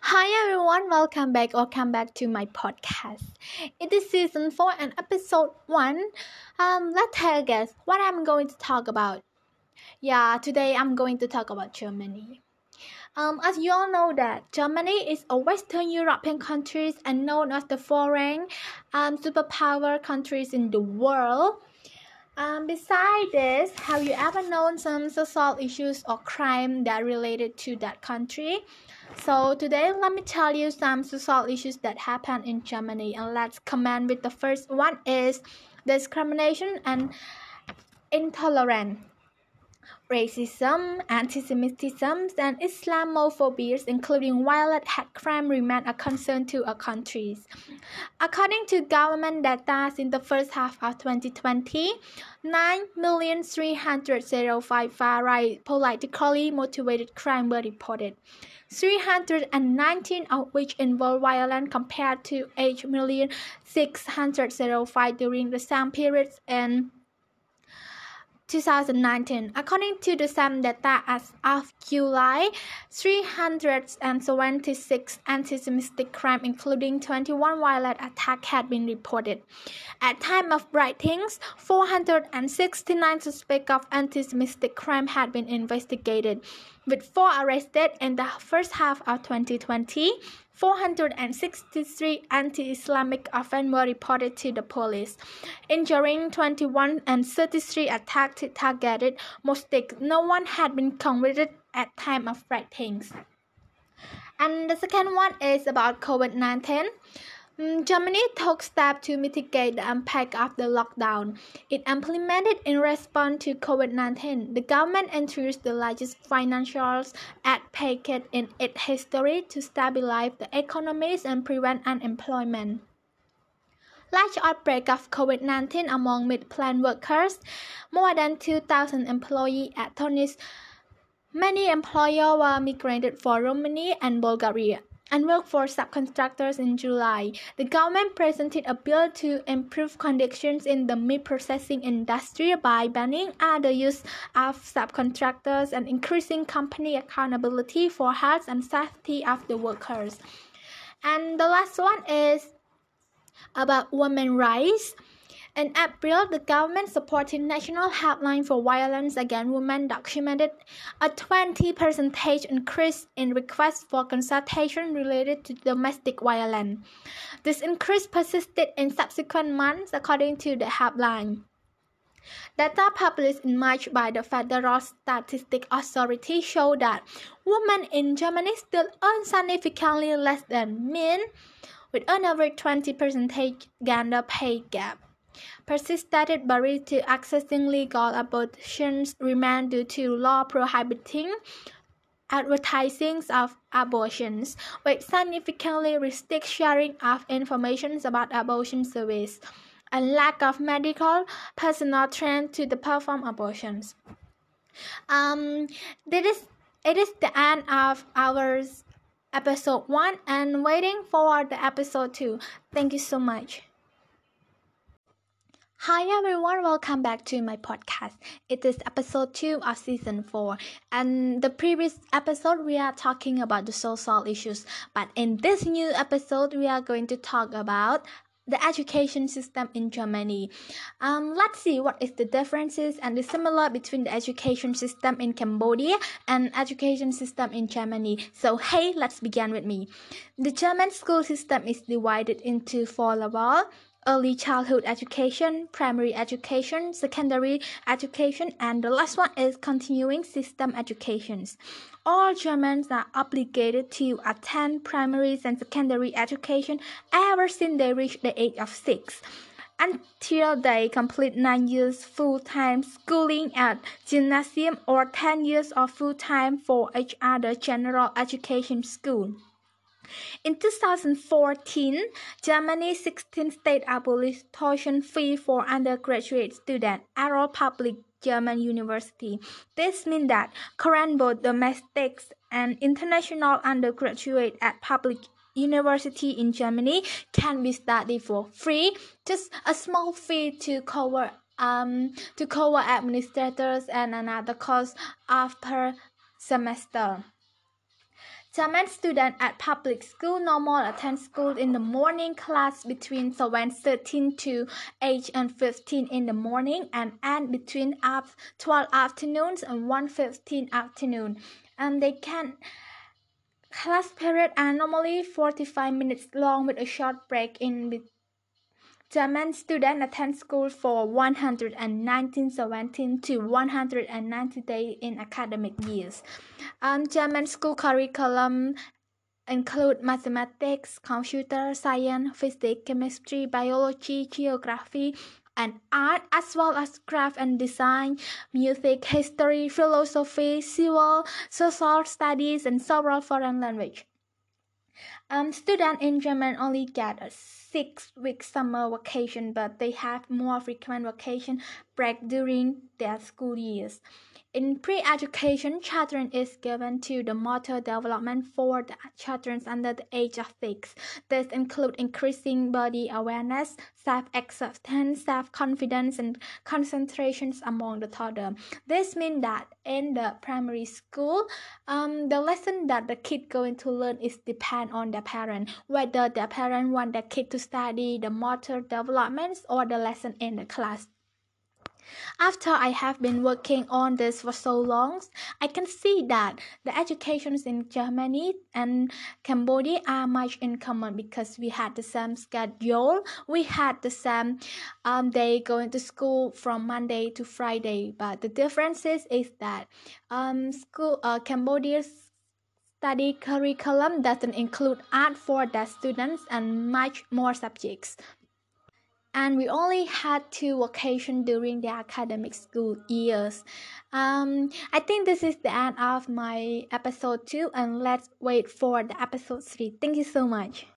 Hi everyone, welcome back or come back to my podcast. It is season 4 and episode 1. Um, let's take a guess what I'm going to talk about. Yeah, today I'm going to talk about Germany. Um, as you all know that Germany is a Western European country and known as the foreign um, superpower countries in the world. Um, besides this, have you ever known some social issues or crime that related to that country? So today, let me tell you some social issues that happen in Germany, and let's comment with the first one is discrimination and intolerance racism, anti-Semitism, and Islamophobia, including violent hate crime, remain a concern to our countries. According to government data, in the first half of 2020, 9,305 far-right politically motivated crime were reported. 319 of which involved violence compared to 8,605 during the same period and 2019. According to the same data as of July, 376 anti-Semitic crimes, including 21 violent attacks, had been reported. At time of writings, 469 suspects of anti-Semitic crime had been investigated, with four arrested in the first half of 2020. 463 anti-Islamic offences were reported to the police, injuring 21 and 33 attacks targeted mosques. No one had been convicted at time of writings. And the second one is about COVID-19. Mm, Germany took steps to mitigate the impact of the lockdown. It implemented in response to COVID-19. The government introduced the largest financial aid package in its history to stabilize the economies and prevent unemployment. Large outbreak of COVID-19 among mid-plant workers, more than 2,000 employees at Tönnies. Many employers were migrated for Romania and Bulgaria and workforce subcontractors in July. The government presented a bill to improve conditions in the meat processing industry by banning other use of subcontractors and increasing company accountability for health and safety of the workers. And the last one is about women rights. In April, the government supported National Helpline for Violence Against Women documented a 20 percentage increase in requests for consultation related to domestic violence. This increase persisted in subsequent months, according to the helpline. Data published in March by the Federal Statistics Authority show that women in Germany still earn significantly less than men, with an over 20 percentage gender pay gap. Persistent barriers to accessing legal abortions remain due to law prohibiting advertising of abortions, which significantly restricts sharing of information about abortion service, and lack of medical personnel trained to perform abortions. Um, this is it is the end of our episode one, and waiting for the episode two. Thank you so much. Hi everyone, welcome back to my podcast. It is episode 2 of season 4. And the previous episode we are talking about the social issues, but in this new episode we are going to talk about the education system in Germany. Um, let's see what is the differences and the similar between the education system in Cambodia and education system in Germany. So hey, let's begin with me. The German school system is divided into four levels early childhood education, primary education, secondary education, and the last one is continuing system educations. All Germans are obligated to attend primary and secondary education ever since they reach the age of six until they complete 9 years full-time schooling at gymnasium or 10 years of full-time for each other general education school. In 2014, Germany's 16 state abolished tuition fee for undergraduate students at all public German universities. This means that current both domestic and international undergraduate at public university in Germany can be studied for free, just a small fee to cover um to cover administrators and another cost after semester. German students at public school normally attend school in the morning class between 7.13 to 8 and 15 in the morning and end between 12 afternoons and 1.15 afternoon. And they can class period are normally 45 minutes long with a short break in between German students attend school for 119 17 to 190 days in academic years. Um, German school curriculum include mathematics, computer science, physics, chemistry, biology, geography, and art, as well as craft and design, music, history, philosophy, civil, social studies, and several foreign language. Um, students in Germany only get a six week summer vacation, but they have more frequent vacation break during their school years. In pre-education, children is given to the motor development for the children under the age of six. This include increasing body awareness, self-acceptance, self-confidence, and concentrations among the toddler. This means that in the primary school, um, the lesson that the kid going to learn is depend on the parent, whether the parent want the kid to study the motor developments or the lesson in the class. After I have been working on this for so long, I can see that the educations in Germany and Cambodia are much in common because we had the same schedule. We had the same um, day going to school from Monday to Friday, but the differences is that um, school uh, Cambodia's study curriculum doesn't include art for the students and much more subjects and we only had two vacations during the academic school years. Um, I think this is the end of my episode two, and let's wait for the episode three. Thank you so much.